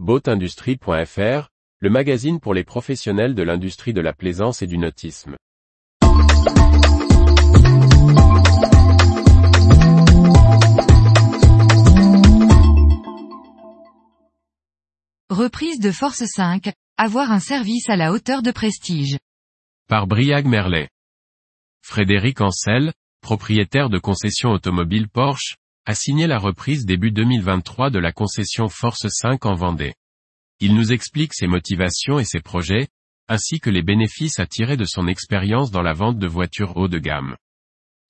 Boatindustrie.fr, le magazine pour les professionnels de l'industrie de la plaisance et du nautisme. Reprise de Force 5, avoir un service à la hauteur de prestige. Par Briag Merlet. Frédéric Ancel, propriétaire de concession automobile Porsche, a signé la reprise début 2023 de la concession Force 5 en Vendée. Il nous explique ses motivations et ses projets, ainsi que les bénéfices à tirer de son expérience dans la vente de voitures haut de gamme.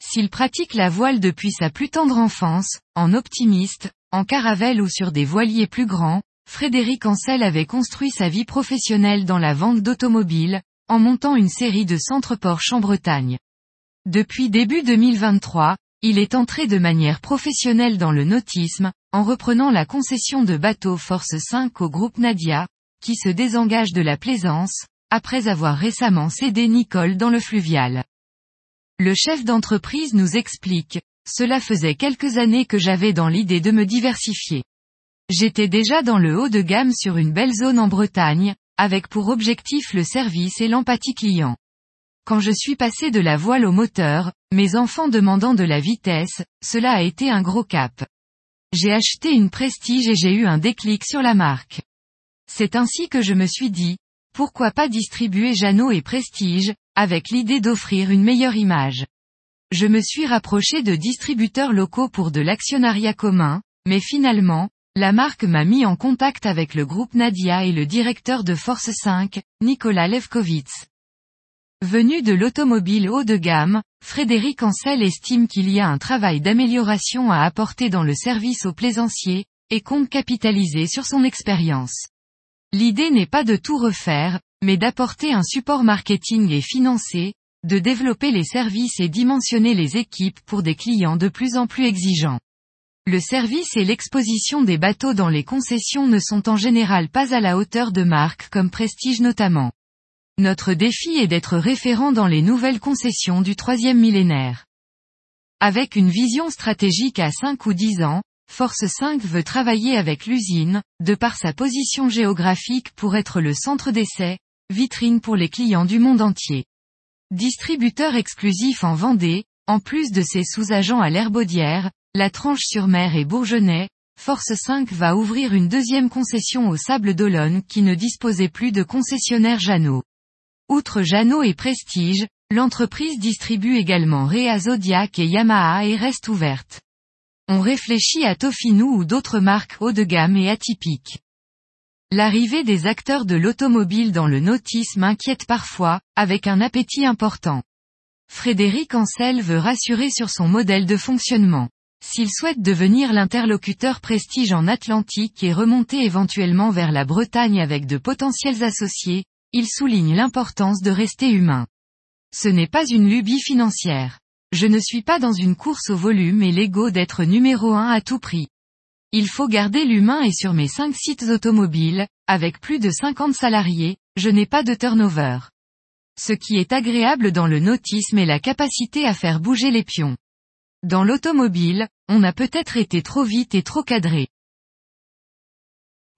S'il pratique la voile depuis sa plus tendre enfance, en optimiste, en caravelle ou sur des voiliers plus grands, Frédéric Ancel avait construit sa vie professionnelle dans la vente d'automobiles, en montant une série de centres Porsche en Bretagne. Depuis début 2023, il est entré de manière professionnelle dans le nautisme, en reprenant la concession de bateaux Force 5 au groupe Nadia, qui se désengage de la plaisance, après avoir récemment cédé Nicole dans le fluvial. Le chef d'entreprise nous explique, cela faisait quelques années que j'avais dans l'idée de me diversifier. J'étais déjà dans le haut de gamme sur une belle zone en Bretagne, avec pour objectif le service et l'empathie client. Quand je suis passé de la voile au moteur, mes enfants demandant de la vitesse, cela a été un gros cap. J'ai acheté une Prestige et j'ai eu un déclic sur la marque. C'est ainsi que je me suis dit, pourquoi pas distribuer Jeannot et Prestige, avec l'idée d'offrir une meilleure image. Je me suis rapproché de distributeurs locaux pour de l'actionnariat commun, mais finalement, la marque m'a mis en contact avec le groupe Nadia et le directeur de Force 5, Nicolas Levkovitz. Venu de l'automobile haut de gamme, Frédéric Ancel estime qu'il y a un travail d'amélioration à apporter dans le service aux plaisanciers, et compte capitaliser sur son expérience. L'idée n'est pas de tout refaire, mais d'apporter un support marketing et financé, de développer les services et dimensionner les équipes pour des clients de plus en plus exigeants. Le service et l'exposition des bateaux dans les concessions ne sont en général pas à la hauteur de marques comme Prestige notamment. Notre défi est d'être référent dans les nouvelles concessions du troisième millénaire. Avec une vision stratégique à 5 ou 10 ans, Force 5 veut travailler avec l'usine, de par sa position géographique pour être le centre d'essai, vitrine pour les clients du monde entier. Distributeur exclusif en Vendée, en plus de ses sous-agents à l'Herbaudière, la Tranche-sur-Mer et Bourgenais, Force 5 va ouvrir une deuxième concession au Sable d'Olonne qui ne disposait plus de concessionnaire Jeannot. Outre Jeannot et Prestige, l'entreprise distribue également Rea Zodiac et Yamaha et reste ouverte. On réfléchit à Tofinu ou d'autres marques haut de gamme et atypiques. L'arrivée des acteurs de l'automobile dans le nautisme inquiète parfois, avec un appétit important. Frédéric Ancel veut rassurer sur son modèle de fonctionnement. S'il souhaite devenir l'interlocuteur prestige en Atlantique et remonter éventuellement vers la Bretagne avec de potentiels associés, il souligne l'importance de rester humain. Ce n'est pas une lubie financière. Je ne suis pas dans une course au volume et l'ego d'être numéro un à tout prix. Il faut garder l'humain et sur mes cinq sites automobiles, avec plus de 50 salariés, je n'ai pas de turnover. Ce qui est agréable dans le nautisme est la capacité à faire bouger les pions. Dans l'automobile, on a peut-être été trop vite et trop cadré.